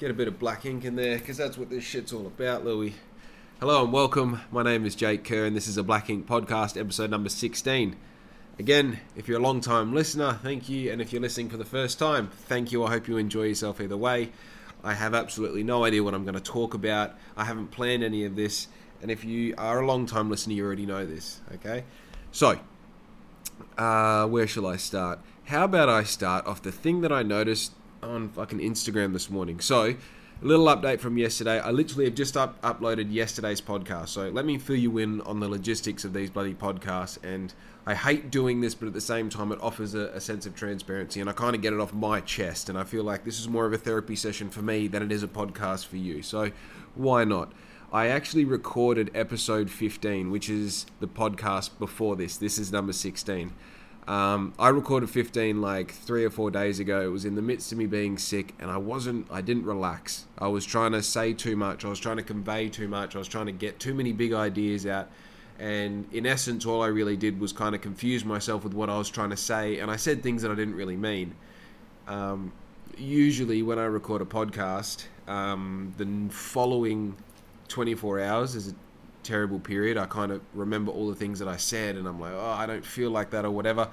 Get a bit of black ink in there because that's what this shit's all about, Louis. Hello and welcome. My name is Jake Kerr, and this is a Black Ink podcast, episode number 16. Again, if you're a long time listener, thank you. And if you're listening for the first time, thank you. I hope you enjoy yourself either way. I have absolutely no idea what I'm going to talk about. I haven't planned any of this. And if you are a long time listener, you already know this. Okay? So, uh, where shall I start? How about I start off the thing that I noticed on fucking Instagram this morning. So, a little update from yesterday. I literally have just up- uploaded yesterday's podcast. So, let me fill you in on the logistics of these bloody podcasts. And I hate doing this, but at the same time, it offers a, a sense of transparency. And I kind of get it off my chest. And I feel like this is more of a therapy session for me than it is a podcast for you. So, why not? I actually recorded episode 15, which is the podcast before this. This is number 16. Um, I recorded 15 like three or four days ago. It was in the midst of me being sick, and I wasn't, I didn't relax. I was trying to say too much, I was trying to convey too much, I was trying to get too many big ideas out. And in essence, all I really did was kind of confuse myself with what I was trying to say, and I said things that I didn't really mean. Um, usually, when I record a podcast, um, the following 24 hours is terrible period. I kind of remember all the things that I said, and I'm like, oh, I don't feel like that or whatever.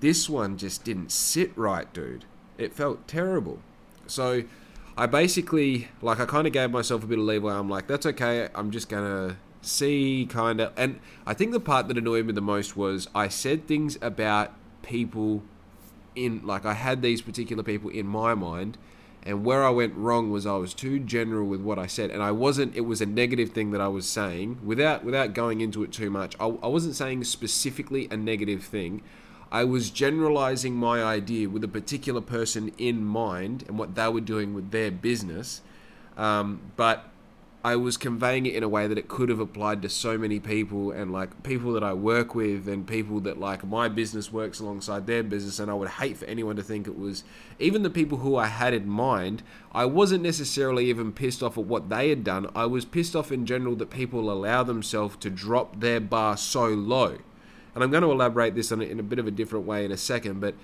This one just didn't sit right, dude. It felt terrible. So I basically, like, I kind of gave myself a bit of leeway. I'm like, that's okay. I'm just going to see, kind of. And I think the part that annoyed me the most was I said things about people in, like, I had these particular people in my mind and where I went wrong was I was too general with what I said, and I wasn't. It was a negative thing that I was saying without without going into it too much. I, I wasn't saying specifically a negative thing. I was generalizing my idea with a particular person in mind and what they were doing with their business. Um, but I was conveying it in a way that it could have applied to so many people and like people that I work with and people that like my business works alongside their business and I would hate for anyone to think it was even the people who I had in mind I wasn't necessarily even pissed off at what they had done. I was pissed off in general that people allow themselves to drop their bar so low. And I'm going to elaborate this on it in a bit of a different way in a second but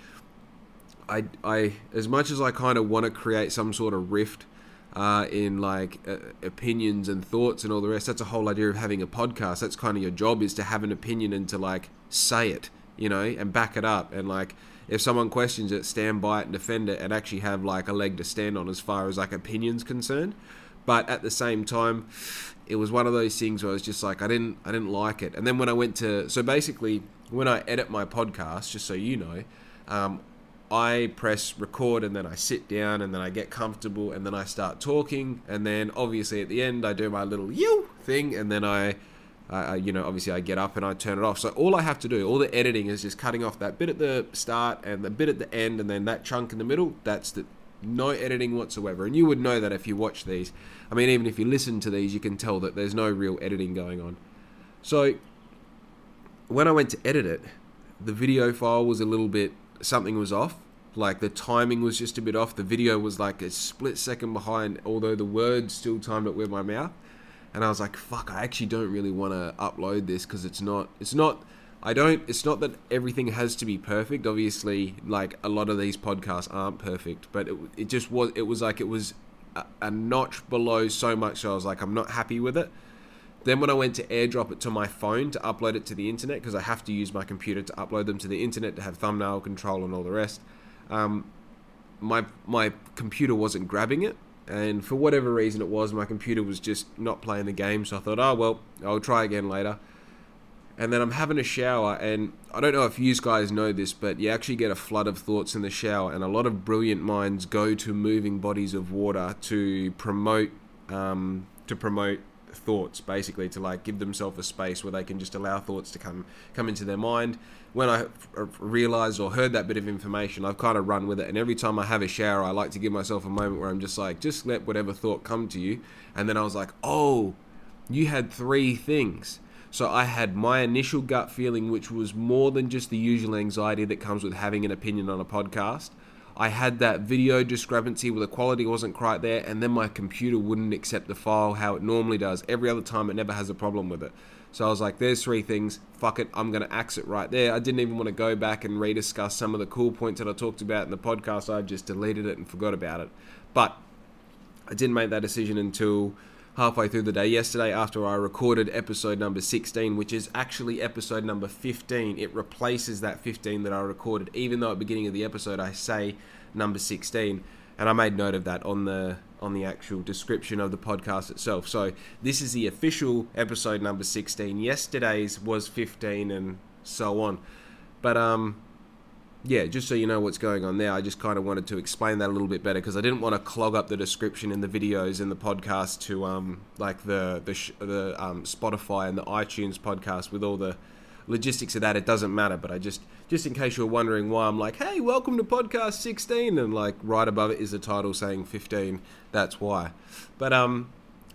I I as much as I kind of want to create some sort of rift uh, in like uh, opinions and thoughts and all the rest. That's a whole idea of having a podcast. That's kind of your job is to have an opinion and to like say it, you know, and back it up. And like if someone questions it, stand by it and defend it, and actually have like a leg to stand on as far as like opinions concerned. But at the same time, it was one of those things where I was just like, I didn't, I didn't like it. And then when I went to, so basically, when I edit my podcast, just so you know, um, I press record and then I sit down and then I get comfortable and then I start talking and then obviously at the end I do my little you thing and then I, I, you know obviously I get up and I turn it off. So all I have to do, all the editing is just cutting off that bit at the start and the bit at the end and then that chunk in the middle. That's the no editing whatsoever. And you would know that if you watch these. I mean even if you listen to these, you can tell that there's no real editing going on. So when I went to edit it, the video file was a little bit something was off. Like the timing was just a bit off. The video was like a split second behind, although the words still timed it with my mouth. And I was like, "Fuck! I actually don't really want to upload this because it's not. It's not. I don't. It's not that everything has to be perfect. Obviously, like a lot of these podcasts aren't perfect, but it, it just was. It was like it was a, a notch below so much. So I was like, I'm not happy with it. Then when I went to airdrop it to my phone to upload it to the internet because I have to use my computer to upload them to the internet to have thumbnail control and all the rest, um, my my computer wasn't grabbing it, and for whatever reason it was, my computer was just not playing the game. So I thought, oh well, I'll try again later. And then I'm having a shower, and I don't know if you guys know this, but you actually get a flood of thoughts in the shower, and a lot of brilliant minds go to moving bodies of water to promote um, to promote thoughts basically to like give themselves a space where they can just allow thoughts to come come into their mind when i realized or heard that bit of information i've kind of run with it and every time i have a shower i like to give myself a moment where i'm just like just let whatever thought come to you and then i was like oh you had three things so I had my initial gut feeling, which was more than just the usual anxiety that comes with having an opinion on a podcast. I had that video discrepancy where the quality wasn't quite there, and then my computer wouldn't accept the file how it normally does. Every other time, it never has a problem with it. So I was like, there's three things. Fuck it, I'm going to axe it right there. I didn't even want to go back and rediscuss some of the cool points that I talked about in the podcast. I just deleted it and forgot about it. But I didn't make that decision until halfway through the day yesterday after I recorded episode number 16, which is actually episode number 15. It replaces that 15 that I recorded, even though at the beginning of the episode I say number 16, and I made note of that on the on the actual description of the podcast itself. So this is the official episode number 16. Yesterday's was 15 and so on. But um yeah, just so you know what's going on there, I just kind of wanted to explain that a little bit better because I didn't want to clog up the description in the videos and the podcast to um like the the sh- the um, Spotify and the iTunes podcast with all the logistics of that. It doesn't matter, but I just just in case you're wondering why I'm like, hey, welcome to podcast 16, and like right above it is the title saying 15. That's why. But um,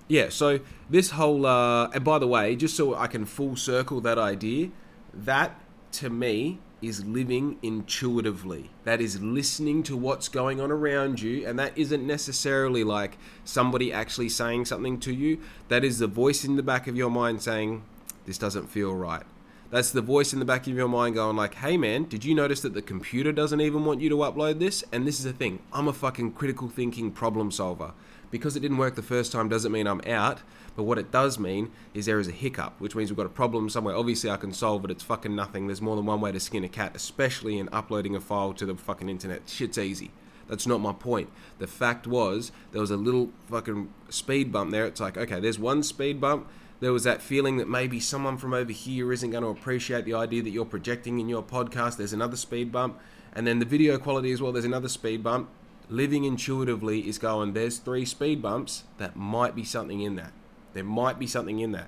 yeah. So this whole uh, and by the way, just so I can full circle that idea, that to me is living intuitively. That is listening to what's going on around you, and that isn't necessarily like somebody actually saying something to you. That is the voice in the back of your mind saying, This doesn't feel right. That's the voice in the back of your mind going like, "Hey man, did you notice that the computer doesn't even want you to upload this?" And this is the thing. I'm a fucking critical thinking problem solver. Because it didn't work the first time doesn't mean I'm out, but what it does mean is there is a hiccup, which means we've got a problem somewhere. Obviously, I can solve it. It's fucking nothing. There's more than one way to skin a cat, especially in uploading a file to the fucking internet. Shit's easy. That's not my point. The fact was, there was a little fucking speed bump there. It's like, okay, there's one speed bump. There was that feeling that maybe someone from over here isn't going to appreciate the idea that you're projecting in your podcast. There's another speed bump. And then the video quality as well, there's another speed bump living intuitively is going, there's three speed bumps, that might be something in that. There might be something in that.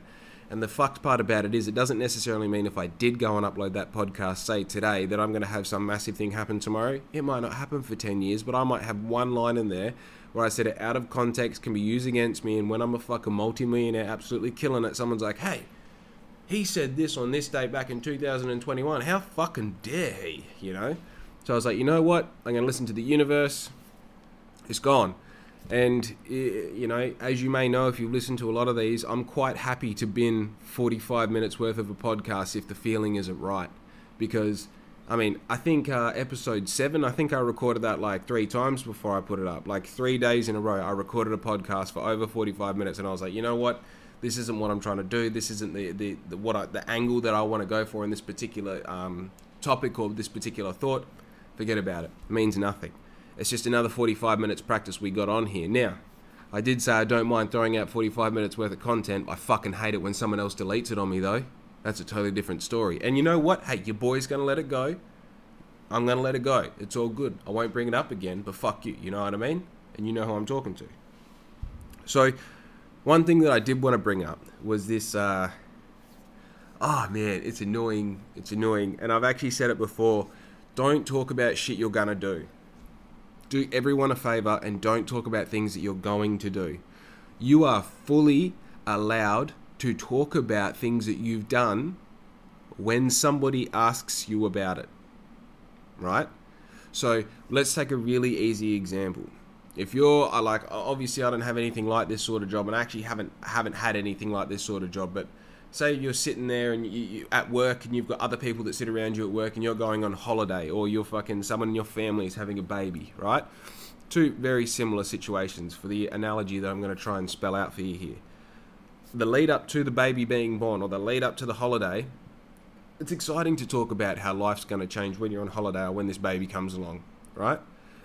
And the fucked part about it is, it doesn't necessarily mean if I did go and upload that podcast, say today, that I'm going to have some massive thing happen tomorrow. It might not happen for 10 years, but I might have one line in there where I said it out of context, can be used against me, and when I'm a fucking multimillionaire, absolutely killing it, someone's like, hey, he said this on this date back in 2021. How fucking dare he, you know? So I was like, you know what? I'm going to listen to the universe it's gone. And, you know, as you may know, if you've listened to a lot of these, I'm quite happy to bin 45 minutes worth of a podcast if the feeling isn't right. Because, I mean, I think uh, episode seven, I think I recorded that like three times before I put it up. Like three days in a row, I recorded a podcast for over 45 minutes, and I was like, you know what? This isn't what I'm trying to do. This isn't the, the, the what I, the angle that I want to go for in this particular um, topic or this particular thought. Forget about it. It means nothing. It's just another 45 minutes practice we got on here. Now, I did say I don't mind throwing out 45 minutes worth of content. I fucking hate it when someone else deletes it on me, though. That's a totally different story. And you know what? Hey, your boy's gonna let it go. I'm gonna let it go. It's all good. I won't bring it up again, but fuck you. You know what I mean? And you know who I'm talking to. So, one thing that I did want to bring up was this. Uh, oh man, it's annoying. It's annoying. And I've actually said it before. Don't talk about shit you're gonna do do everyone a favor and don't talk about things that you're going to do. You are fully allowed to talk about things that you've done when somebody asks you about it. Right? So let's take a really easy example. If you're uh, like, obviously, I don't have anything like this sort of job, and I actually haven't haven't had anything like this sort of job, but say you're sitting there and you, you, at work and you've got other people that sit around you at work and you're going on holiday or you're fucking someone in your family is having a baby, right? Two very similar situations for the analogy that I'm going to try and spell out for you here. The lead up to the baby being born or the lead up to the holiday, it's exciting to talk about how life's going to change when you're on holiday or when this baby comes along, right?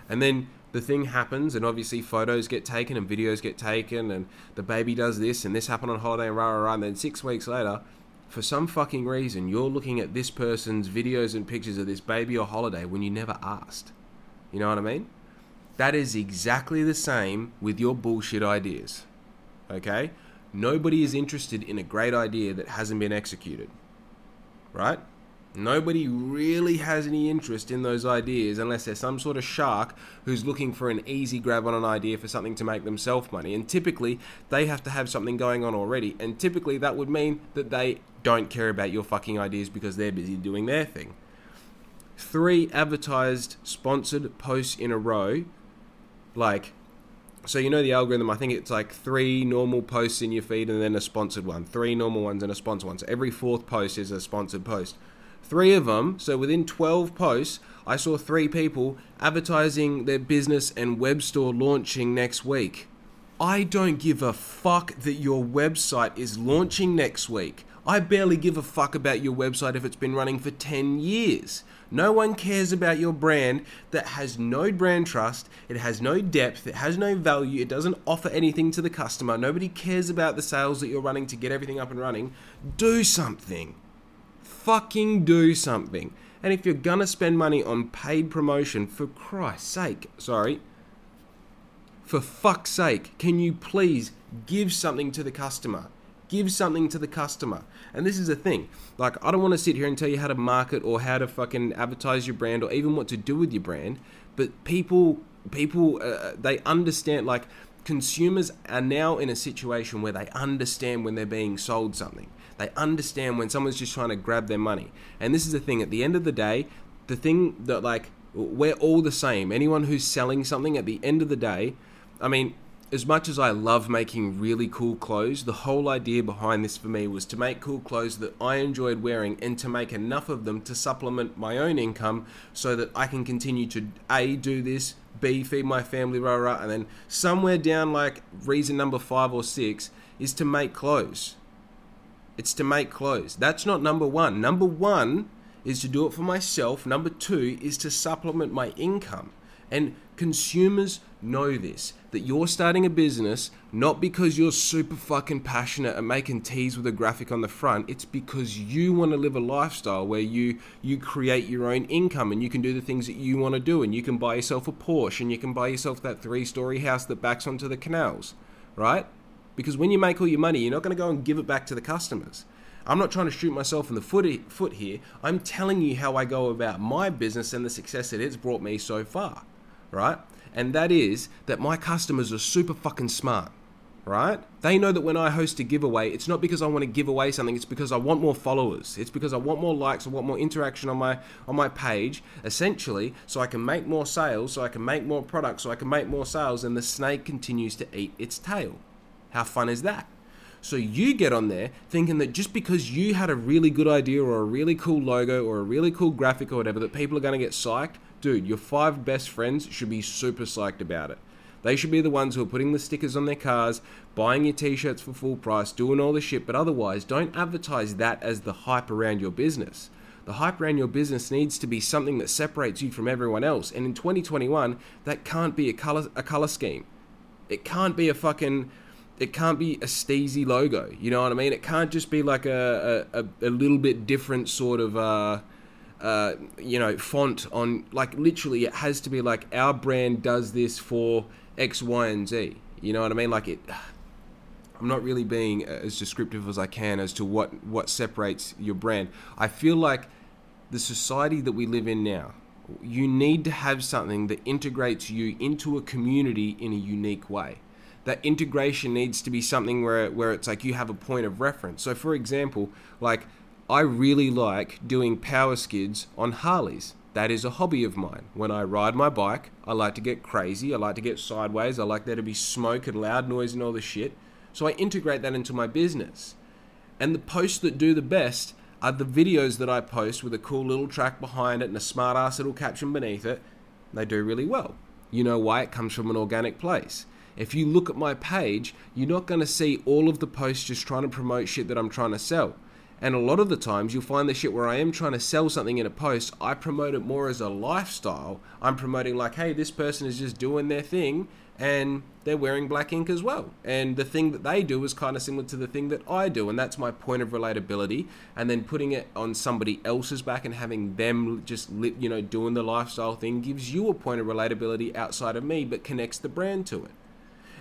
And then the thing happens, and obviously photos get taken and videos get taken, and the baby does this and this happened on holiday and rah rah rah. And then six weeks later, for some fucking reason, you're looking at this person's videos and pictures of this baby or holiday when you never asked. You know what I mean? That is exactly the same with your bullshit ideas. Okay? Nobody is interested in a great idea that hasn't been executed. Right? Nobody really has any interest in those ideas unless they're some sort of shark who's looking for an easy grab on an idea for something to make themselves money. And typically, they have to have something going on already. And typically, that would mean that they don't care about your fucking ideas because they're busy doing their thing. Three advertised sponsored posts in a row, like so you know the algorithm i think it's like three normal posts in your feed and then a sponsored one three normal ones and a sponsored one so every fourth post is a sponsored post Three of them, so within 12 posts, I saw three people advertising their business and web store launching next week. I don't give a fuck that your website is launching next week. I barely give a fuck about your website if it's been running for 10 years. No one cares about your brand that has no brand trust, it has no depth, it has no value, it doesn't offer anything to the customer. Nobody cares about the sales that you're running to get everything up and running. Do something. Fucking do something. And if you're gonna spend money on paid promotion, for Christ's sake, sorry, for fuck's sake, can you please give something to the customer? Give something to the customer. And this is the thing. Like, I don't want to sit here and tell you how to market or how to fucking advertise your brand or even what to do with your brand. But people, people, uh, they understand. Like, consumers are now in a situation where they understand when they're being sold something. They understand when someone's just trying to grab their money. And this is the thing. At the end of the day, the thing that like we're all the same. Anyone who's selling something at the end of the day I mean, as much as I love making really cool clothes, the whole idea behind this for me was to make cool clothes that I enjoyed wearing and to make enough of them to supplement my own income so that I can continue to A, do this, B, feed my family, rah, rah, and then somewhere down like reason number five or six is to make clothes. It's to make clothes. That's not number one. Number one is to do it for myself. Number two is to supplement my income. And consumers know this that you're starting a business not because you're super fucking passionate at making tees with a graphic on the front it's because you want to live a lifestyle where you you create your own income and you can do the things that you want to do and you can buy yourself a Porsche and you can buy yourself that three story house that backs onto the canals right because when you make all your money you're not going to go and give it back to the customers I'm not trying to shoot myself in the foot, foot here. I'm telling you how I go about my business and the success that it's brought me so far, right? and that is that my customers are super fucking smart, right? They know that when I host a giveaway, it's not because I want to give away something, it's because I want more followers. It's because I want more likes, I want more interaction on my on my page, essentially, so I can make more sales, so I can make more products, so I can make more sales and the snake continues to eat its tail. How fun is that? So you get on there thinking that just because you had a really good idea or a really cool logo or a really cool graphic or whatever, that people are going to get psyched dude, your five best friends should be super psyched about it. They should be the ones who are putting the stickers on their cars, buying your t shirts for full price, doing all the shit, but otherwise, don't advertise that as the hype around your business. The hype around your business needs to be something that separates you from everyone else. And in 2021, that can't be a color, a color scheme. It can't be a fucking. It can't be a steezy logo. You know what I mean? It can't just be like a, a, a little bit different sort of. Uh, uh, you know, font on like literally it has to be like our brand does this for X, Y, and Z. You know what I mean? Like it. I'm not really being as descriptive as I can as to what what separates your brand. I feel like the society that we live in now, you need to have something that integrates you into a community in a unique way. That integration needs to be something where where it's like you have a point of reference. So for example, like I really like doing power skids on Harleys. That is a hobby of mine. When I ride my bike, I like to get crazy. I like to get sideways. I like there to be smoke and loud noise and all the shit. So I integrate that into my business. And the posts that do the best are the videos that I post with a cool little track behind it and a smart ass little caption beneath it. They do really well. You know why? It comes from an organic place. If you look at my page, you're not going to see all of the posts just trying to promote shit that I'm trying to sell. And a lot of the times you'll find the shit where I am trying to sell something in a post, I promote it more as a lifestyle. I'm promoting like, hey, this person is just doing their thing and they're wearing black ink as well. And the thing that they do is kind of similar to the thing that I do, and that's my point of relatability. And then putting it on somebody else's back and having them just you know doing the lifestyle thing gives you a point of relatability outside of me, but connects the brand to it.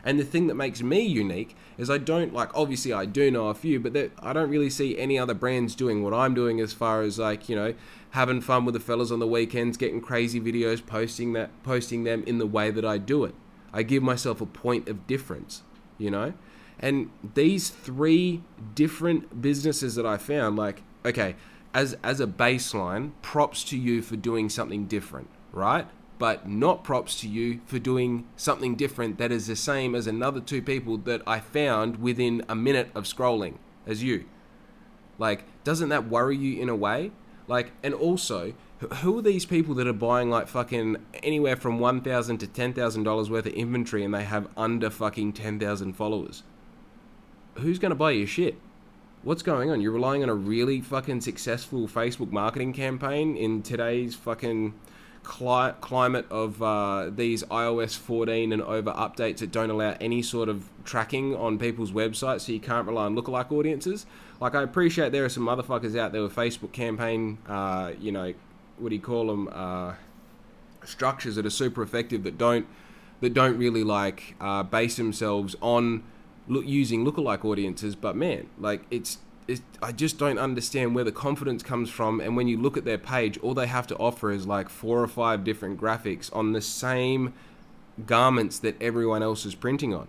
And the thing that makes me unique is I don't like obviously I do know a few, but I don't really see any other brands doing what I'm doing as far as like you know having fun with the fellas on the weekends, getting crazy videos, posting that posting them in the way that I do it. I give myself a point of difference, you know. And these three different businesses that I found, like okay, as as a baseline, props to you for doing something different, right? But not props to you for doing something different that is the same as another two people that I found within a minute of scrolling as you. Like, doesn't that worry you in a way? Like, and also, who are these people that are buying like fucking anywhere from one thousand to ten thousand dollars worth of inventory and they have under fucking ten thousand followers? Who's gonna buy your shit? What's going on? You're relying on a really fucking successful Facebook marketing campaign in today's fucking cli- climate of uh, these iOS 14 and over updates that don't allow any sort of tracking on people's websites, so you can't rely on lookalike audiences. Like, I appreciate there are some motherfuckers out there with Facebook campaign, uh, you know, what do you call them? Uh, structures that are super effective that don't that don't really like uh, base themselves on look, using lookalike audiences. But man, like it's it, I just don't understand where the confidence comes from. And when you look at their page, all they have to offer is like four or five different graphics on the same garments that everyone else is printing on.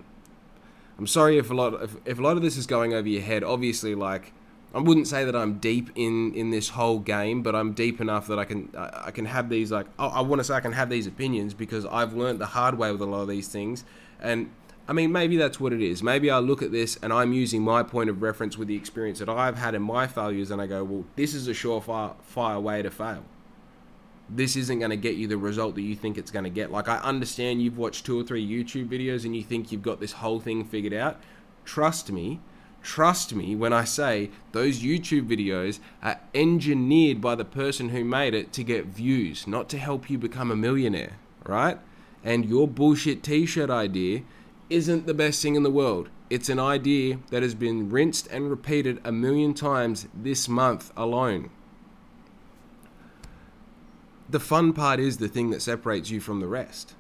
I'm sorry if a lot of, if, if a lot of this is going over your head. Obviously, like I wouldn't say that I'm deep in in this whole game, but I'm deep enough that I can I, I can have these like oh, I, I want to say I can have these opinions because I've learned the hard way with a lot of these things, and I mean, maybe that's what it is. Maybe I look at this and I'm using my point of reference with the experience that I've had in my failures, and I go, well, this is a surefire way to fail. This isn't going to get you the result that you think it's going to get. Like, I understand you've watched two or three YouTube videos and you think you've got this whole thing figured out. Trust me, trust me when I say those YouTube videos are engineered by the person who made it to get views, not to help you become a millionaire, right? And your bullshit t shirt idea isn't the best thing in the world. It's an idea that has been rinsed and repeated a million times this month alone. The fun part is the thing that separates you from the rest.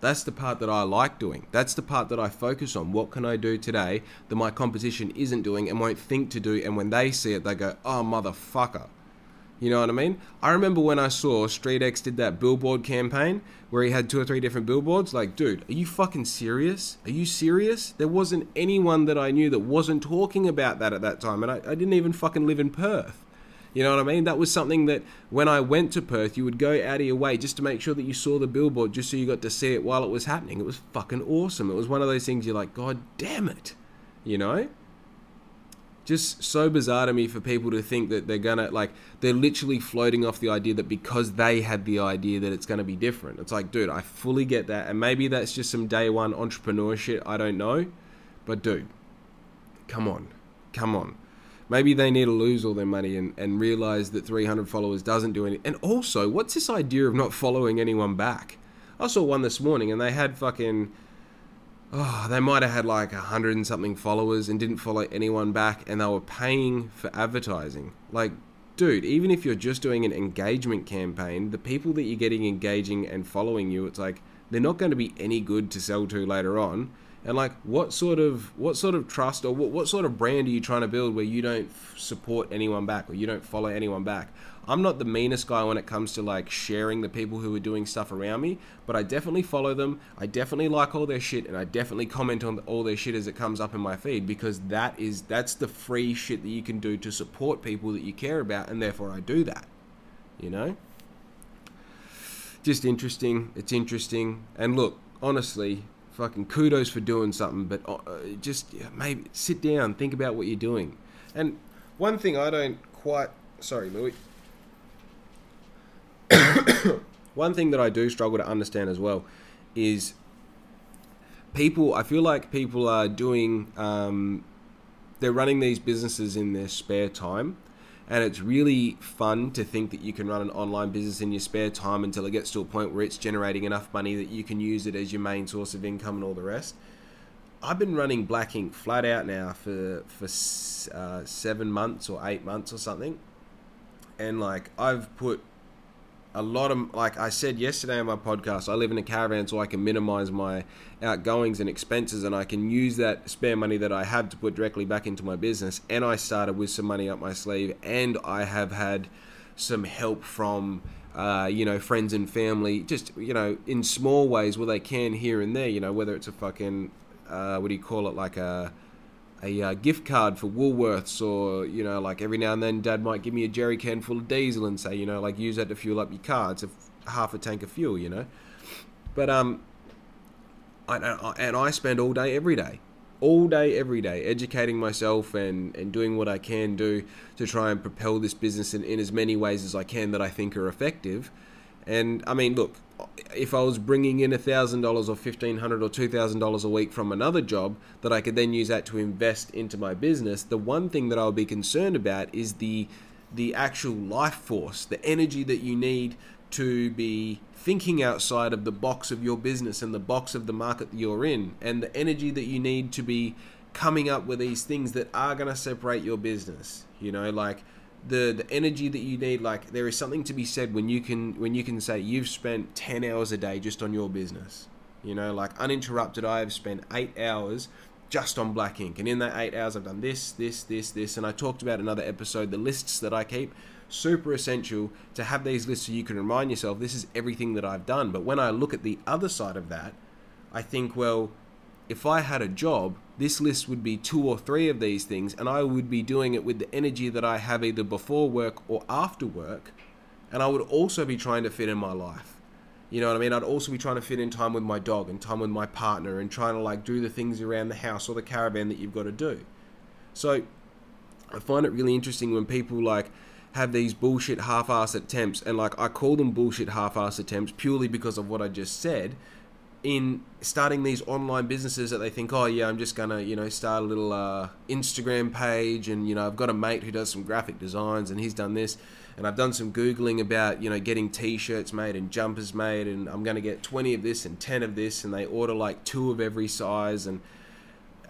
That's the part that I like doing. That's the part that I focus on. What can I do today that my competition isn't doing and won't think to do? And when they see it, they go, oh, motherfucker. You know what I mean? I remember when I saw Street X did that billboard campaign where he had two or three different billboards. Like, dude, are you fucking serious? Are you serious? There wasn't anyone that I knew that wasn't talking about that at that time. And I, I didn't even fucking live in Perth. You know what I mean? That was something that when I went to Perth, you would go out of your way just to make sure that you saw the billboard, just so you got to see it while it was happening. It was fucking awesome. It was one of those things you're like, God damn it. You know? Just so bizarre to me for people to think that they're gonna like they're literally floating off the idea that because they had the idea that it's gonna be different. It's like, dude, I fully get that, and maybe that's just some day one entrepreneur shit. I don't know, but dude, come on, come on. Maybe they need to lose all their money and, and realize that 300 followers doesn't do anything. And also, what's this idea of not following anyone back? I saw one this morning and they had fucking oh, they might have had like a hundred and something followers and didn't follow anyone back, and they were paying for advertising. Like, dude, even if you're just doing an engagement campaign, the people that you're getting engaging and following you, it's like they're not going to be any good to sell to later on. And like, what sort of what sort of trust or what, what sort of brand are you trying to build where you don't support anyone back or you don't follow anyone back? I'm not the meanest guy when it comes to like sharing the people who are doing stuff around me, but I definitely follow them. I definitely like all their shit and I definitely comment on all their shit as it comes up in my feed because that is that's the free shit that you can do to support people that you care about and therefore I do that. You know? Just interesting. It's interesting. And look, honestly, fucking kudos for doing something, but uh, just maybe sit down, think about what you're doing. And one thing I don't quite sorry, Louis. one thing that I do struggle to understand as well is people. I feel like people are doing. Um, they're running these businesses in their spare time, and it's really fun to think that you can run an online business in your spare time until it gets to a point where it's generating enough money that you can use it as your main source of income and all the rest. I've been running Black Ink flat out now for for uh, seven months or eight months or something, and like I've put a lot of like I said yesterday on my podcast, I live in a caravan so I can minimize my outgoings and expenses and I can use that spare money that I have to put directly back into my business. And I started with some money up my sleeve and I have had some help from uh, you know friends and family just you know in small ways where they can here and there you know whether it's a fucking uh, what do you call it like a a uh, gift card for Woolworths, or you know, like every now and then, Dad might give me a jerry can full of diesel and say, you know, like use that to fuel up your car. It's half a tank of fuel, you know. But um, I, and I spend all day every day all day, every day, educating myself and, and doing what I can do to try and propel this business in, in as many ways as I can that I think are effective. And I mean, look, if I was bringing in $1,000 or $1,500 or $2,000 a week from another job that I could then use that to invest into my business, the one thing that I would be concerned about is the the actual life force, the energy that you need to be thinking outside of the box of your business and the box of the market that you're in, and the energy that you need to be coming up with these things that are going to separate your business. You know, like the the energy that you need like there is something to be said when you can when you can say you've spent 10 hours a day just on your business. You know like uninterrupted i have spent 8 hours just on black ink. And in that 8 hours i've done this this this this. And i talked about another episode the lists that i keep. Super essential to have these lists so you can remind yourself this is everything that i've done. But when i look at the other side of that i think well if i had a job this list would be two or three of these things, and I would be doing it with the energy that I have either before work or after work, and I would also be trying to fit in my life. You know what I mean? I'd also be trying to fit in time with my dog and time with my partner and trying to like do the things around the house or the caravan that you've got to do. So I find it really interesting when people like have these bullshit half-ass attempts and like I call them bullshit half-ass attempts purely because of what I just said in starting these online businesses that they think, oh yeah, I'm just gonna you know start a little uh, Instagram page, and you know I've got a mate who does some graphic designs, and he's done this, and I've done some googling about you know getting T-shirts made and jumpers made, and I'm gonna get 20 of this and 10 of this, and they order like two of every size, and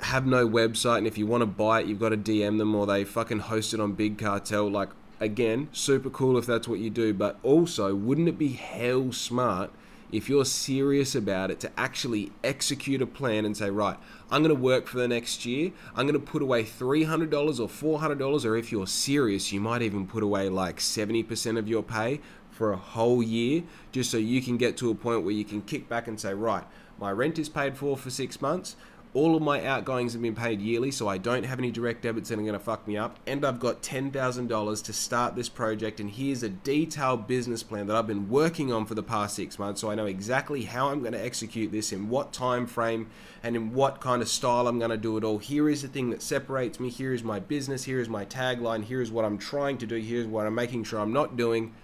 have no website, and if you want to buy it, you've got to DM them, or they fucking host it on Big Cartel, like. Again, super cool if that's what you do, but also, wouldn't it be hell smart if you're serious about it, to actually execute a plan and say, right, I'm going to work for the next year. I'm going to put away $300 or $400, or if you're serious, you might even put away like 70% of your pay for a whole year, just so you can get to a point where you can kick back and say, right, my rent is paid for for six months all of my outgoings have been paid yearly, so I don't have any direct debits that are going to fuck me up. And I've got $10,000 to start this project. And here's a detailed business plan that I've been working on for the past six months, so I know exactly how I'm going to execute this, in what time frame, and in what kind of style I'm going to do it all. Here is the thing that separates me. Here is my business. Here is my tagline. Here is what I'm trying to do. Here's what I'm making sure I'm not doing.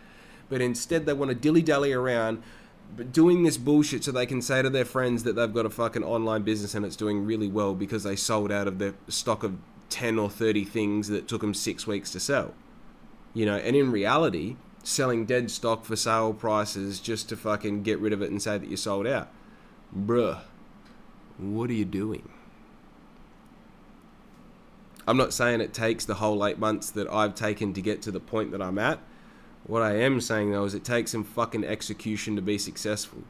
But instead, they want to dilly dally around doing this bullshit so they can say to their friends that they've got a fucking online business and it's doing really well because they sold out of their stock of 10 or 30 things that took them six weeks to sell. You know, and in reality, selling dead stock for sale prices just to fucking get rid of it and say that you sold out. Bruh, what are you doing? I'm not saying it takes the whole eight months that I've taken to get to the point that I'm at. What I am saying though is it takes some fucking execution to be successful.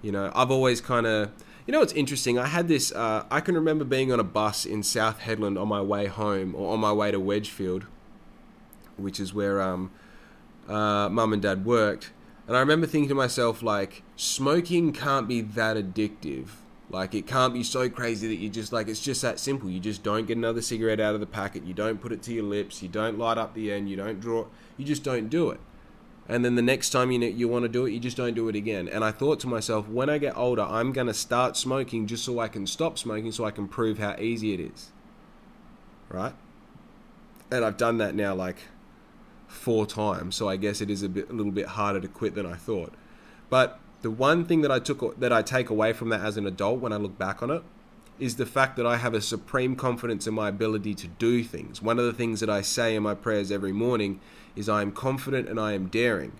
You know, I've always kind of, you know, what's interesting. I had this. Uh, I can remember being on a bus in South Hedland on my way home or on my way to Wedgefield, which is where um, uh, mum and dad worked. And I remember thinking to myself, like, smoking can't be that addictive. Like, it can't be so crazy that you just, like, it's just that simple. You just don't get another cigarette out of the packet. You don't put it to your lips. You don't light up the end. You don't draw you just don't do it. And then the next time you you want to do it, you just don't do it again. And I thought to myself, when I get older, I'm to start smoking just so I can stop smoking, so I can prove how easy it is. Right? And I've done that now like four times, so I guess it is a bit a little bit harder to quit than I thought. But the one thing that I took that I take away from that as an adult when I look back on it is the fact that I have a supreme confidence in my ability to do things. One of the things that I say in my prayers every morning is I am confident and I am daring.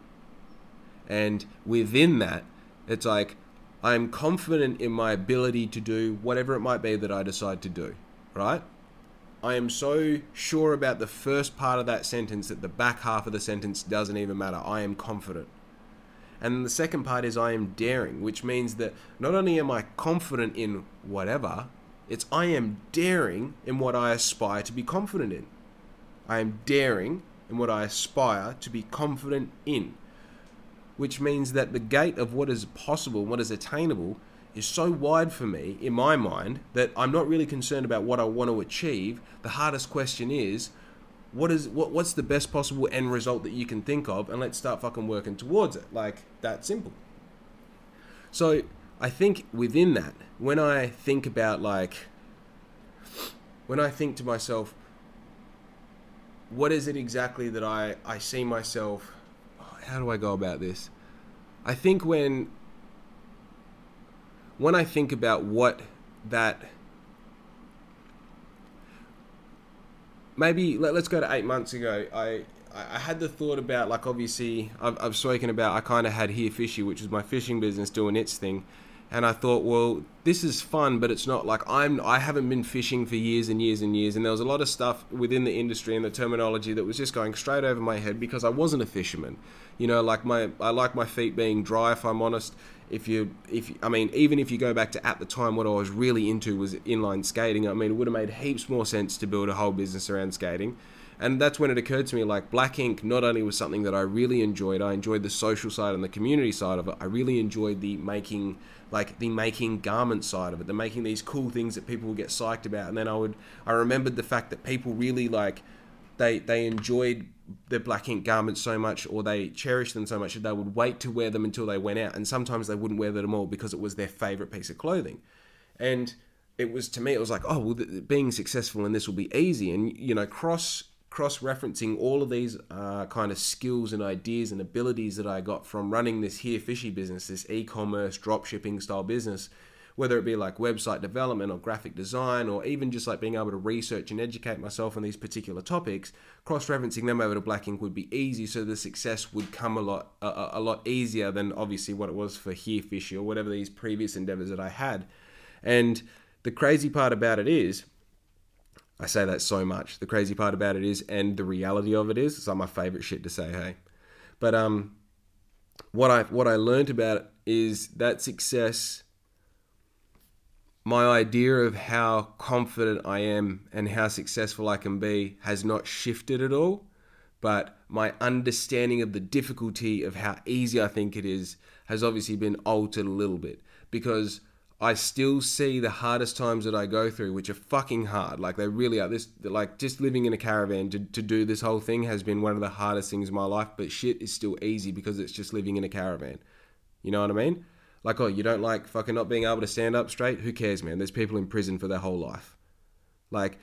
And within that, it's like I am confident in my ability to do whatever it might be that I decide to do, right? I am so sure about the first part of that sentence that the back half of the sentence doesn't even matter. I am confident. And the second part is I am daring, which means that not only am I confident in whatever, it's I am daring in what I aspire to be confident in. I am daring in what I aspire to be confident in. Which means that the gate of what is possible, what is attainable, is so wide for me in my mind that I'm not really concerned about what I want to achieve. The hardest question is, what is what what's the best possible end result that you can think of and let's start fucking working towards it like that simple so i think within that when i think about like when I think to myself, what is it exactly that I, I see myself? Oh, how do I go about this? I think when when I think about what that maybe let, us go to eight months ago. I I had the thought about like obviously I've, I've spoken about I kind of had here fishy, which is my fishing business doing its thing, and I thought, well, this is fun, but it's not like I'm. I haven't been fishing for years and years and years, and there was a lot of stuff within the industry and the terminology that was just going straight over my head because I wasn't a fisherman. You know, like my I like my feet being dry. If I'm honest, if you if I mean, even if you go back to at the time, what I was really into was inline skating. I mean, it would have made heaps more sense to build a whole business around skating. And that's when it occurred to me like Black Ink not only was something that I really enjoyed, I enjoyed the social side and the community side of it. I really enjoyed the making like the making garment side of it, the making these cool things that people would get psyched about. And then I would I remembered the fact that people really like they they enjoyed the black ink garments so much or they cherished them so much that they would wait to wear them until they went out and sometimes they wouldn't wear them all because it was their favorite piece of clothing and it was to me it was like oh well being successful in this will be easy and you know cross cross referencing all of these uh, kind of skills and ideas and abilities that I got from running this here fishy business, this e commerce drop shipping style business, whether it be like website development or graphic design or even just like being able to research and educate myself on these particular topics, cross referencing them over to Black Ink would be easy, so the success would come a lot a, a lot easier than obviously what it was for here fishy or whatever these previous endeavors that I had. And the crazy part about it is I say that so much. The crazy part about it is, and the reality of it is, it's like my favorite shit to say. Hey, but um, what I what I learned about it is that success. My idea of how confident I am and how successful I can be has not shifted at all, but my understanding of the difficulty of how easy I think it is has obviously been altered a little bit because I still see the hardest times that I go through, which are fucking hard. Like they really are. This like just living in a caravan to, to do this whole thing has been one of the hardest things in my life. But shit is still easy because it's just living in a caravan. You know what I mean? Like, oh, you don't like fucking not being able to stand up straight? Who cares, man? There's people in prison for their whole life. Like,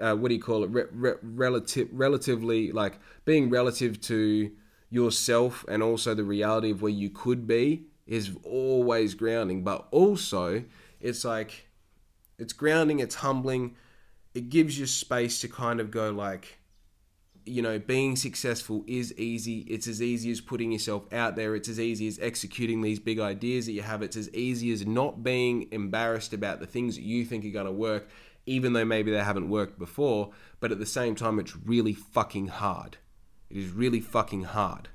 uh, what do you call it? Re- re- relative, relatively, like being relative to yourself and also the reality of where you could be is always grounding, but also it's like it's grounding, it's humbling, it gives you space to kind of go like you know, being successful is easy. It's as easy as putting yourself out there. It's as easy as executing these big ideas that you have. It's as easy as not being embarrassed about the things that you think are going to work, even though maybe they haven't worked before. But at the same time, it's really fucking hard. It is really fucking hard,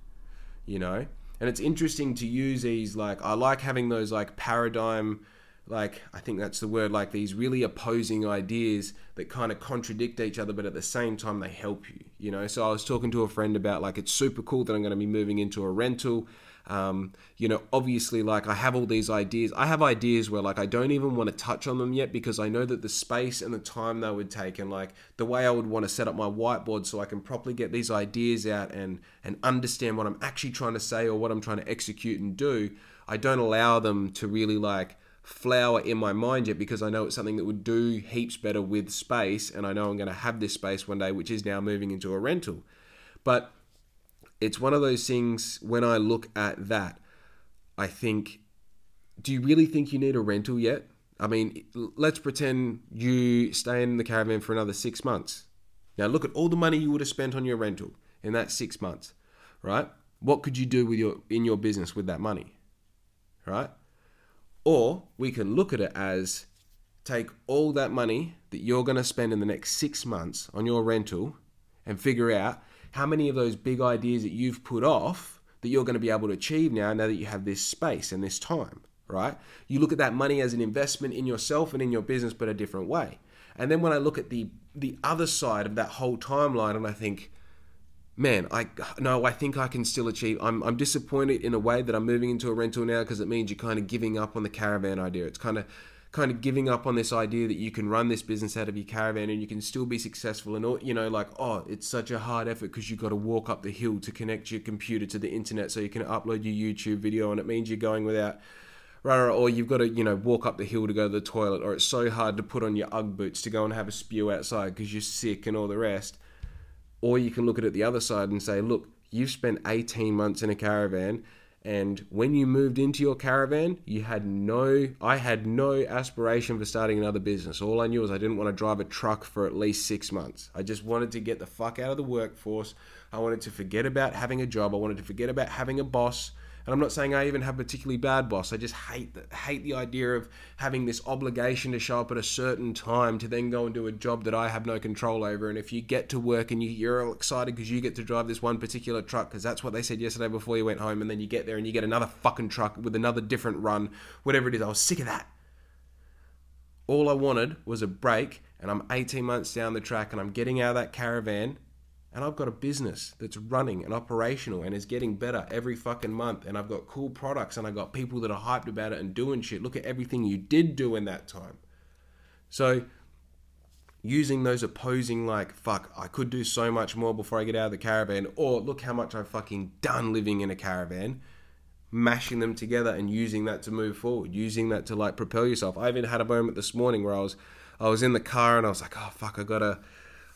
you know? And it's interesting to use these like I like having those like paradigm like I think that's the word like these really opposing ideas that kind of contradict each other but at the same time they help you you know? So I was talking to a friend about like it's super cool that I'm going to be moving into a rental um, you know, obviously, like I have all these ideas. I have ideas where like I don't even want to touch on them yet because I know that the space and the time they would take and like the way I would want to set up my whiteboard so I can properly get these ideas out and and understand what I'm actually trying to say or what I'm trying to execute and do. I don't allow them to really like flower in my mind yet because I know it's something that would do heaps better with space and I know I'm going to have this space one day which is now moving into a rental. But it's one of those things when I look at that, I think, do you really think you need a rental yet? I mean, let's pretend you stay in the caravan for another six months. Now, look at all the money you would have spent on your rental in that six months, right? What could you do with your in your business with that money, right? Or we can look at it as take all that money that you're going to spend in the next six months on your rental and figure out how many of those big ideas that you've put off that you're going to be able to achieve now, now that you have this space and this time, right? You look at that money as an investment in yourself and in your business, but a different way. And then when I look at the the other side of that whole timeline, and I think, man, I no, I think I can still achieve. I'm I'm disappointed in a way that I'm moving into a rental now because it means you're kind of giving up on the caravan idea. It's kind of kind of giving up on this idea that you can run this business out of your caravan and you can still be successful and all you know like oh it's such a hard effort because you've got to walk up the hill to connect your computer to the internet so you can upload your youtube video and it means you're going without or you've got to, you know, walk up the hill to go to the toilet, or it's so hard to put on your Ugg boots to go and have a spew outside because you're sick and all the rest. Or you can look at it the other side and say, look, you've spent 18 months in a caravan, and when you moved into your caravan, you had no, I had no aspiration for starting another business. All I knew was I didn't want to drive a truck for at least six months. I just wanted to get the fuck out of the workforce. I wanted to forget about having a job. I wanted to forget about having a boss. And I'm not saying I even have a particularly bad boss. I just hate the, hate the idea of having this obligation to show up at a certain time to then go and do a job that I have no control over. And if you get to work and you, you're all excited because you get to drive this one particular truck, because that's what they said yesterday before you went home, and then you get there and you get another fucking truck with another different run, whatever it is. I was sick of that. All I wanted was a break, and I'm 18 months down the track, and I'm getting out of that caravan and I've got a business that's running and operational and is getting better every fucking month and I've got cool products and I've got people that are hyped about it and doing shit. Look at everything you did do in that time. So using those opposing like fuck, I could do so much more before I get out of the caravan or look how much I've fucking done living in a caravan. Mashing them together and using that to move forward, using that to like propel yourself. I even had a moment this morning where I was I was in the car and I was like, oh fuck, I gotta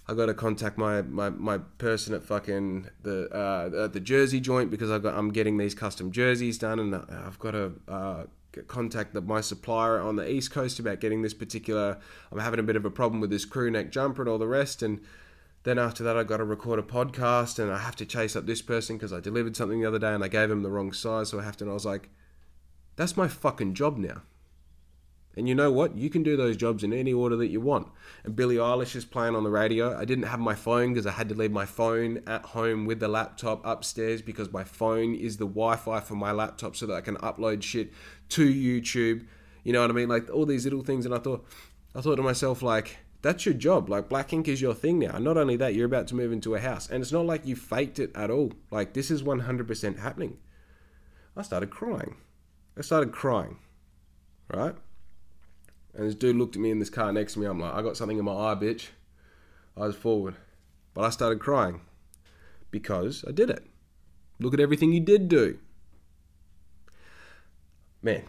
I got to contact my, my, my person at fucking the uh, the jersey joint because I got I'm getting these custom jerseys done and I've got to uh, contact the, my supplier on the east coast about getting this particular. I'm having a bit of a problem with this crew neck jumper and all the rest and. Then after that, I got to record a podcast, and I have to chase up this person because I delivered something the other day and I gave him the wrong size, so I have to. And I was like, "That's my fucking job now." And you know what? You can do those jobs in any order that you want. And Billie Eilish is playing on the radio. I didn't have my phone because I had to leave my phone at home with the laptop upstairs because my phone is the Wi Fi for my laptop so that I can upload shit to YouTube. You know what I mean? Like all these little things. And I thought, I thought to myself, like, that's your job. Like black ink is your thing now. Not only that, you're about to move into a house. And it's not like you faked it at all. Like this is 100% happening. I started crying. I started crying. Right? And this dude looked at me in this car next to me. I'm like, I got something in my eye, bitch. I was forward. But I started crying because I did it. Look at everything you did do. Man,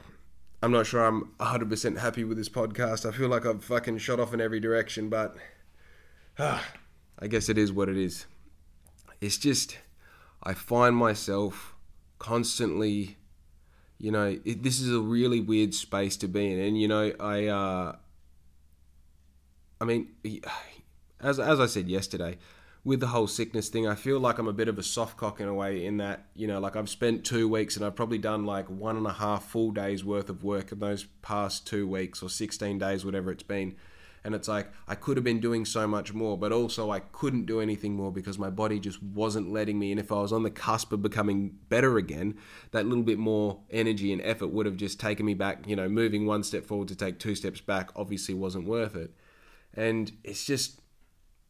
I'm not sure I'm 100% happy with this podcast. I feel like I've fucking shot off in every direction, but ah, I guess it is what it is. It's just, I find myself constantly you know, it, this is a really weird space to be in. And, you know, I, uh, I mean, as, as I said yesterday, with the whole sickness thing, I feel like I'm a bit of a soft cock in a way, in that, you know, like I've spent two weeks and I've probably done like one and a half full days worth of work in those past two weeks or 16 days, whatever it's been and it's like I could have been doing so much more, but also I couldn't do anything more because my body just wasn't letting me. And if I was on the cusp of becoming better again, that little bit more energy and effort would have just taken me back. You know, moving one step forward to take two steps back obviously wasn't worth it. And it's just,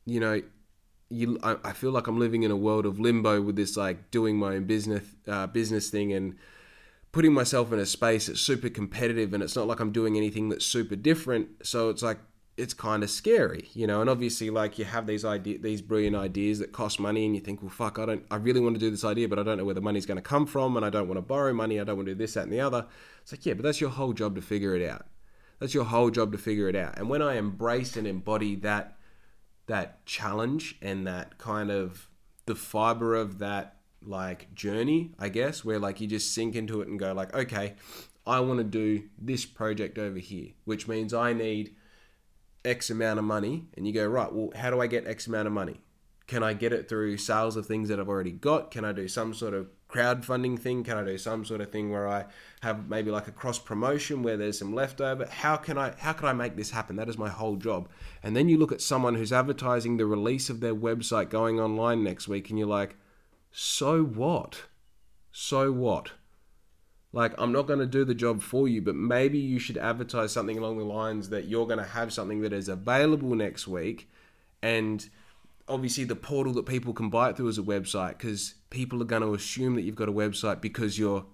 you know, you, I, I feel like I'm living in a world of limbo with this like doing my own business uh, business thing and putting myself in a space that's super competitive and it's not like I'm doing anything that's super different. So it's like it's kind of scary, you know. And obviously, like you have these idea, these brilliant ideas that cost money, and you think, well, fuck, I don't, I really want to do this idea, but I don't know where the money's going to come from, and I don't want to borrow money. I don't want to do this, that, and the other. It's like, yeah, but that's your whole job to figure it out. That's your whole job to figure it out. And when I embrace and embody that, that challenge and that kind of the fiber of that like journey, I guess, where like you just sink into it and go like, okay, I want to do this project over here, which means I need X amount of money, and you go, right, well, how do I get X amount of money? Can I get it through sales of things that I've already got? Can I do some sort of crowdfunding thing? Can I do some sort of thing where I have maybe like a cross promotion where there's some leftover? How can I how can I make this happen? That is my whole job. And then you look at someone who's advertising the release of their website going online next week and you're like, "So what? So what?" Like i'm not going to do the job for you but maybe you should advertise something along the lines that you're going to have something that is available next week and obviously the portal that people can buy it through is a website because people are going to assume that you've got a website because you're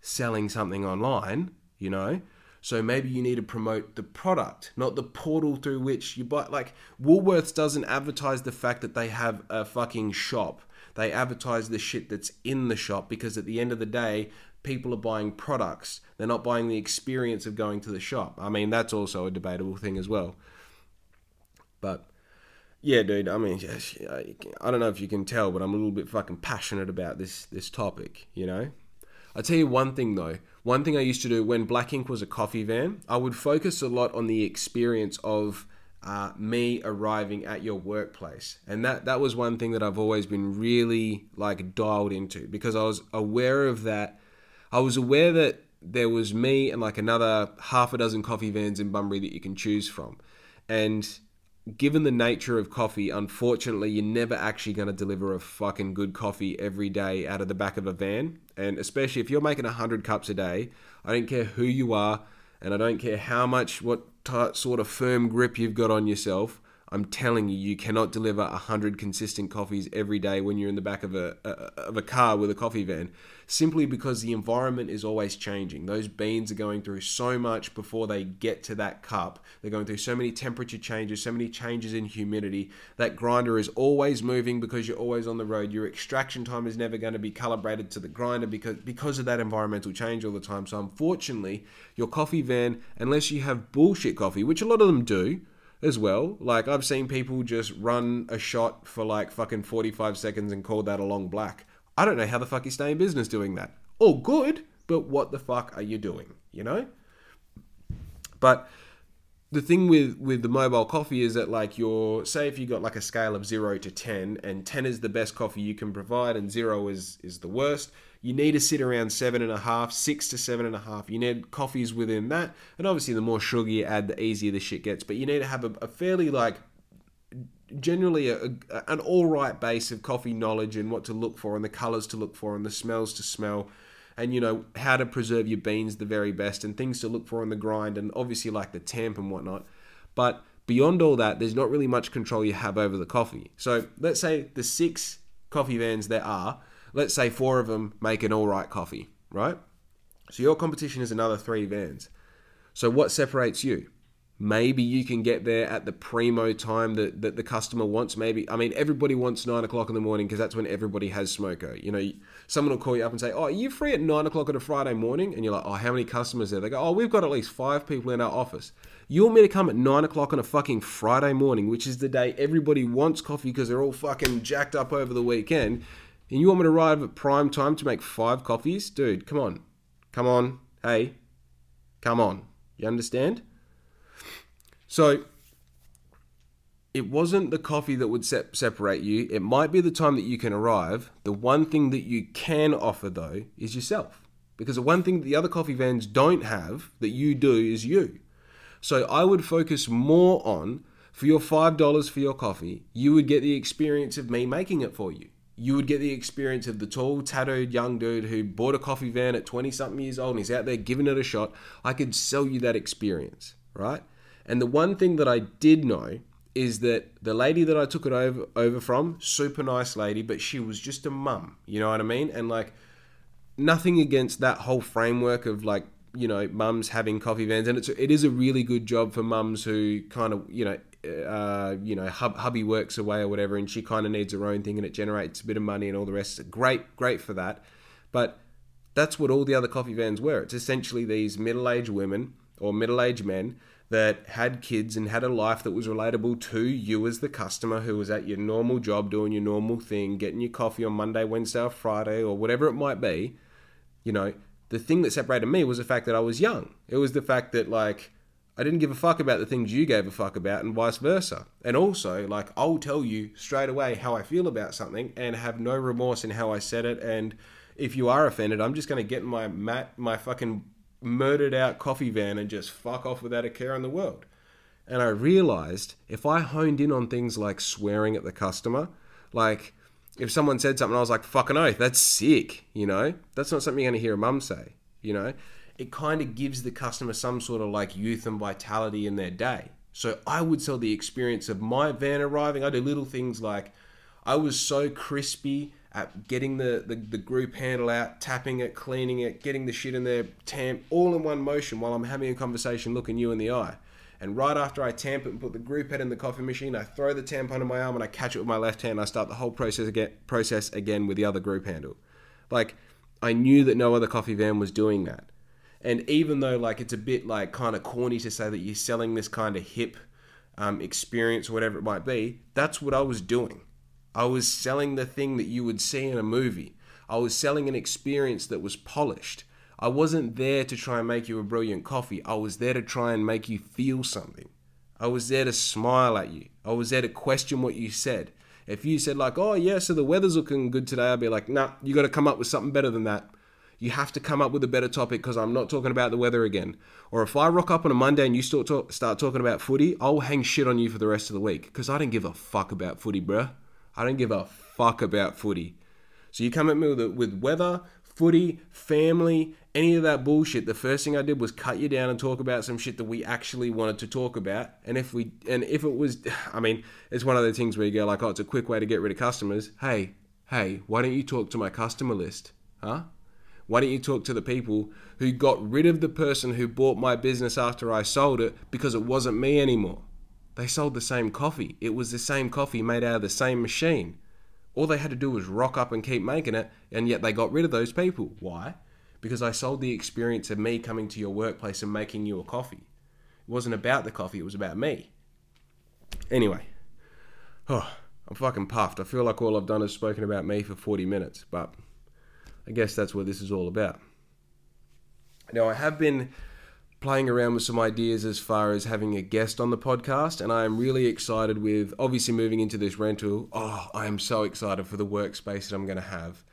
selling something online you know? So maybe you need to promote the product not the portal through which you buy like woolworths doesn't advertise the fact that they have a fucking shop. They advertise the shit that's in the shop because at the end of the day people are buying products. They're not buying the experience of going to the shop. I mean, that's also a debatable thing as well. But yeah, dude. I mean, I don't know if you can tell, but I'm a little bit fucking passionate about this this topic. You know, I tell you one thing though. One thing I used to do when Black Ink was a coffee van, I would focus a lot on the experience of uh, me arriving at your workplace, and that that was one thing that I've always been really like dialed into because I was aware of that. I was aware that there was me and like another half a dozen coffee vans in Bunbury that you can choose from, and given the nature of coffee, unfortunately, you're never actually going to deliver a fucking good coffee every day out of the back of a van. And especially if you're making 100 cups a day, I don't care who you are, and I don't care how much, what t- sort of firm grip you've got on yourself. I'm telling you, you cannot deliver a hundred consistent coffees every day when you're in the back of a, a, of a car with a coffee van, simply because the environment is always changing. Those beans are going through so much before they get to that cup. They're going through so many temperature changes, so many changes in humidity. That grinder is always moving because you're always on the road. Your extraction time is never going to be calibrated to the grinder because because of that environmental change all the time. So unfortunately, your coffee van, unless you have bullshit coffee, which a lot of them do as well. Like I've seen people just run a shot for like fucking 45 seconds and call that a long black. I don't know how the fuck you stay in business doing that. All good, but what the fuck are you doing, you know? But the thing with with the mobile coffee is that like your say if you got like a scale of 0 to 10 and 10 is the best coffee you can provide and 0 is is the worst you need to sit around seven and a half, six to seven and a half. You need coffees within that, and obviously the more sugar you add, the easier the shit gets. But you need to have a, a fairly like generally a, a, an all right base of coffee knowledge and what to look for and the colors to look for and the smells to smell and you know how to preserve your beans the very best and things to look for in the grind and obviously like the temp and whatnot but beyond all that there's not really much control you have over the coffee so let's say the six coffee vans there are let's say four of them make an all right coffee, right? So your competition is another three vans. So what separates you? Maybe you can get there at the primo time that, that the customer wants. Maybe, I mean, everybody wants nine o'clock in the morning because that's when everybody has smoko. You know, someone will call you up and say, Oh, are you free at nine o'clock on a Friday morning? And you're like, Oh, how many customers there? They go, Oh, we've got at least five people in our office. You want me to come at nine o'clock on a fucking Friday morning, which is the day everybody wants coffee because they're all fucking jacked up over the weekend. And you want me to arrive at prime time to make five coffees? Dude, come on. Come on. Hey, come on. You understand? So, it wasn't the coffee that would se- separate you. It might be the time that you can arrive. The one thing that you can offer, though, is yourself. Because the one thing that the other coffee vans don't have that you do is you. So I would focus more on for your $5 for your coffee, you would get the experience of me making it for you you would get the experience of the tall, tattooed young dude who bought a coffee van at 20 something years old and he's out there giving it a shot. I could sell you that experience, right? And the one thing that I did know is that the lady that I took it over over from, super nice lady, but she was just a mum, you know what I mean? And like nothing against that whole framework of like you know mums having coffee vans and it's it is a really good job for mums who kind of you know uh, you know, hub, hubby works away or whatever, and she kind of needs her own thing, and it generates a bit of money and all the rest. Great, great for that. But that's what all the other coffee vans were. It's essentially these middle-aged women or middle-aged men that had kids and had a life that was relatable to you as the customer who was at your normal job doing your normal thing, getting your coffee on Monday, Wednesday, or Friday, or whatever it might be. You know, the thing that separated me was the fact that I was young. It was the fact that like I didn't give a fuck about the things you gave a fuck about, and vice versa. And also, like, I'll tell you straight away how I feel about something and have no remorse in how I said it. And if you are offended, I'm just going to get my mat, my fucking murdered out coffee van and just fuck off without a care in the world. And I realized if I honed in on things like swearing at the customer, like if someone said something, I was like, fucking oath, that's sick, you know? That's not something you're going to hear a mum say, you know? it kind of gives the customer some sort of like youth and vitality in their day. So I would sell the experience of my van arriving. I do little things like I was so crispy at getting the, the, the, group handle out, tapping it, cleaning it, getting the shit in there, tamp, all in one motion while I'm having a conversation looking you in the eye. And right after I tamp it and put the group head in the coffee machine, I throw the tamp under my arm and I catch it with my left hand. I start the whole process again, process again with the other group handle. Like I knew that no other coffee van was doing that. And even though like it's a bit like kind of corny to say that you're selling this kind of hip um, experience or whatever it might be, that's what I was doing. I was selling the thing that you would see in a movie. I was selling an experience that was polished. I wasn't there to try and make you a brilliant coffee. I was there to try and make you feel something. I was there to smile at you. I was there to question what you said. If you said like, "Oh yeah, so the weather's looking good today," I'd be like, "Nah, you got to come up with something better than that." You have to come up with a better topic because I'm not talking about the weather again. Or if I rock up on a Monday and you start, talk, start talking about footy, I'll hang shit on you for the rest of the week because I don't give a fuck about footy, bruh. I don't give a fuck about footy. So you come at me with, with weather, footy, family, any of that bullshit. The first thing I did was cut you down and talk about some shit that we actually wanted to talk about. And if we and if it was, I mean, it's one of the things where you go like, oh, it's a quick way to get rid of customers. Hey, hey, why don't you talk to my customer list, huh? Why don't you talk to the people who got rid of the person who bought my business after I sold it because it wasn't me anymore? They sold the same coffee. It was the same coffee made out of the same machine. All they had to do was rock up and keep making it, and yet they got rid of those people. Why? Because I sold the experience of me coming to your workplace and making you a coffee. It wasn't about the coffee, it was about me. Anyway, oh, I'm fucking puffed. I feel like all I've done is spoken about me for 40 minutes, but I guess that's what this is all about. Now, I have been playing around with some ideas as far as having a guest on the podcast, and I am really excited with obviously moving into this rental. Oh, I am so excited for the workspace that I'm going to have.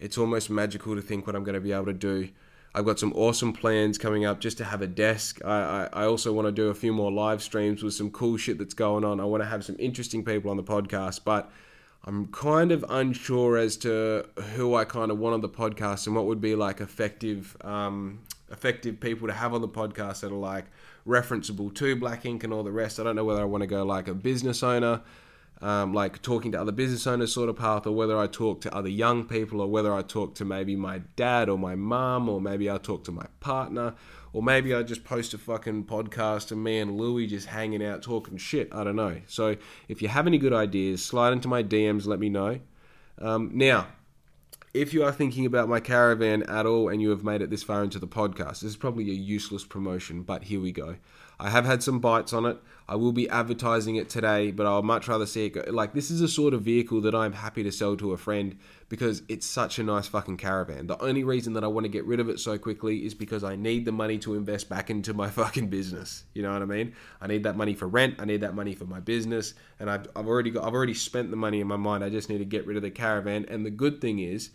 It's almost magical to think what I'm going to be able to do. I've got some awesome plans coming up just to have a desk. I, I, I also want to do a few more live streams with some cool shit that's going on. I want to have some interesting people on the podcast, but I'm kind of unsure as to who I kind of want on the podcast and what would be like effective, um, effective people to have on the podcast that are like referenceable to Black Ink and all the rest. I don't know whether I want to go like a business owner, um, like talking to other business owners sort of path, or whether I talk to other young people, or whether I talk to maybe my dad or my mum, or maybe I talk to my partner, or maybe I just post a fucking podcast and me and Louie just hanging out talking shit. I don't know. So if you have any good ideas, slide into my DMs, let me know. Um, now, if you are thinking about my caravan at all and you have made it this far into the podcast, this is probably a useless promotion, but here we go. I have had some bites on it. I will be advertising it today, but I'll much rather see it go. Like, this is a sort of vehicle that I'm happy to sell to a friend because it's such a nice fucking caravan. The only reason that I want to get rid of it so quickly is because I need the money to invest back into my fucking business. You know what I mean? I need that money for rent. I need that money for my business, and I've, I've already got I've already spent the money in my mind. I just need to get rid of the caravan. And the good thing is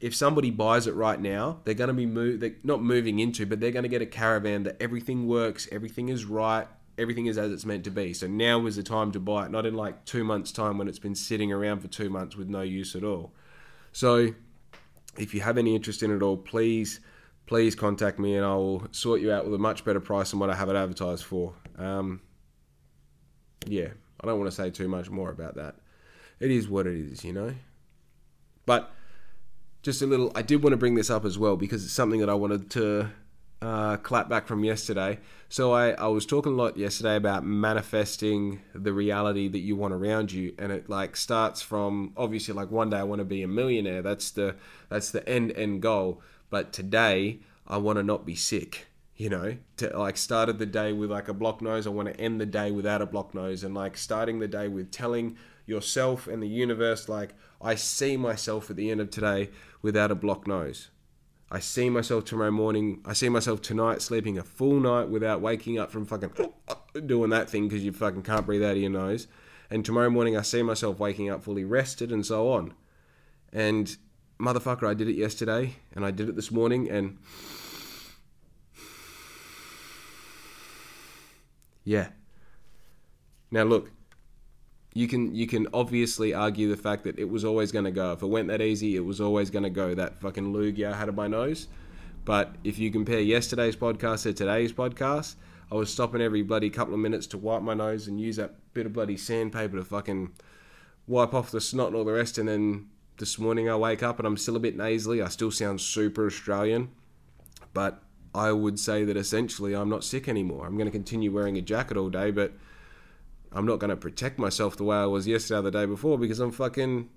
if somebody buys it right now, they're going to be move, they're not moving into, but they're going to get a caravan that everything works, everything is right, everything is as it's meant to be. So now is the time to buy it, not in like two months' time when it's been sitting around for two months with no use at all. So if you have any interest in it all, please, please contact me and I will sort you out with a much better price than what I have it advertised for. Um, yeah, I don't want to say too much more about that. It is what it is, you know. But just a little. I did want to bring this up as well because it's something that I wanted to uh, clap back from yesterday. So I, I was talking a lot yesterday about manifesting the reality that you want around you, and it like starts from obviously like one day I want to be a millionaire. That's the that's the end end goal. But today I want to not be sick. You know, to like started the day with like a block nose. I want to end the day without a block nose, and like starting the day with telling yourself and the universe like I see myself at the end of today without a blocked nose. I see myself tomorrow morning. I see myself tonight sleeping a full night without waking up from fucking doing that thing because you fucking can't breathe out of your nose. And tomorrow morning, I see myself waking up fully rested and so on. And motherfucker, I did it yesterday and I did it this morning and. Yeah. Now, look, you can you can obviously argue the fact that it was always going to go. If it went that easy, it was always going to go. That fucking I had on my nose. But if you compare yesterday's podcast to today's podcast, I was stopping every bloody couple of minutes to wipe my nose and use that bit of bloody sandpaper to fucking wipe off the snot and all the rest. And then this morning I wake up and I'm still a bit nasally. I still sound super Australian, but I would say that essentially I'm not sick anymore. I'm going to continue wearing a jacket all day, but I'm not going to protect myself the way I was yesterday or the day before because I'm fucking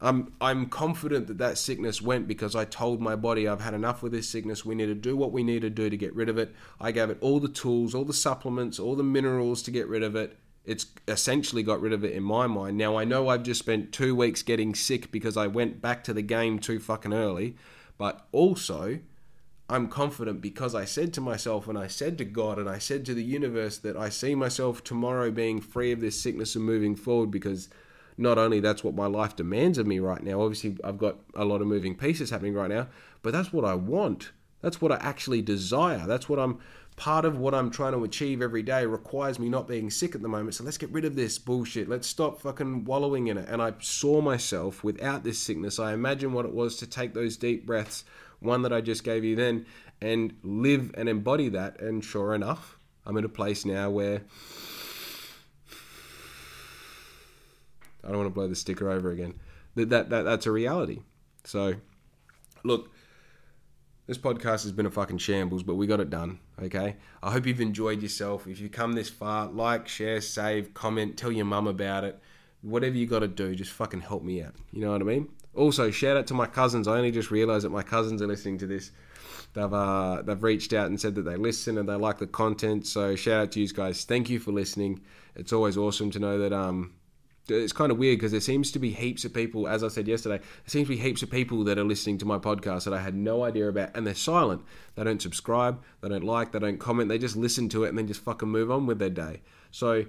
I'm I'm confident that that sickness went because I told my body I've had enough with this sickness. We need to do what we need to do to get rid of it. I gave it all the tools, all the supplements, all the minerals to get rid of it. It's essentially got rid of it in my mind. Now I know I've just spent 2 weeks getting sick because I went back to the game too fucking early, but also I'm confident because I said to myself and I said to God and I said to the universe that I see myself tomorrow being free of this sickness and moving forward because not only that's what my life demands of me right now, obviously I've got a lot of moving pieces happening right now, but that's what I want. That's what I actually desire. That's what I'm part of what I'm trying to achieve every day requires me not being sick at the moment. So let's get rid of this bullshit. Let's stop fucking wallowing in it. And I saw myself without this sickness. I imagine what it was to take those deep breaths, one that I just gave you then, and live and embody that. And sure enough, I'm in a place now where I don't want to blow the sticker over again. That, that, that that's a reality. So, look, this podcast has been a fucking shambles, but we got it done. Okay. I hope you've enjoyed yourself. If you come this far, like, share, save, comment, tell your mum about it. Whatever you got to do, just fucking help me out. You know what I mean? Also, shout out to my cousins. I only just realised that my cousins are listening to this. They've uh, they've reached out and said that they listen and they like the content. So shout out to you guys. Thank you for listening. It's always awesome to know that um it's kind of weird because there seems to be heaps of people, as I said yesterday, there seems to be heaps of people that are listening to my podcast that I had no idea about, and they're silent. They don't subscribe, they don't like, they don't comment, they just listen to it and then just fucking move on with their day. So,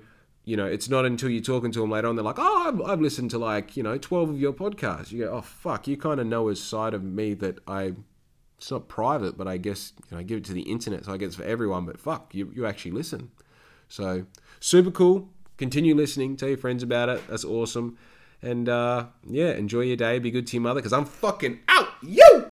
you know, it's not until you're talking to them later on, they're like, oh, I've, I've listened to like, you know, 12 of your podcasts. You go, oh, fuck, you kind of know a side of me that I, it's not private, but I guess, you know, I give it to the internet, so I guess for everyone, but fuck, you, you actually listen. So, super cool continue listening. Tell your friends about it. That's awesome. And uh, yeah, enjoy your day. Be good to your mother because I'm fucking out. You!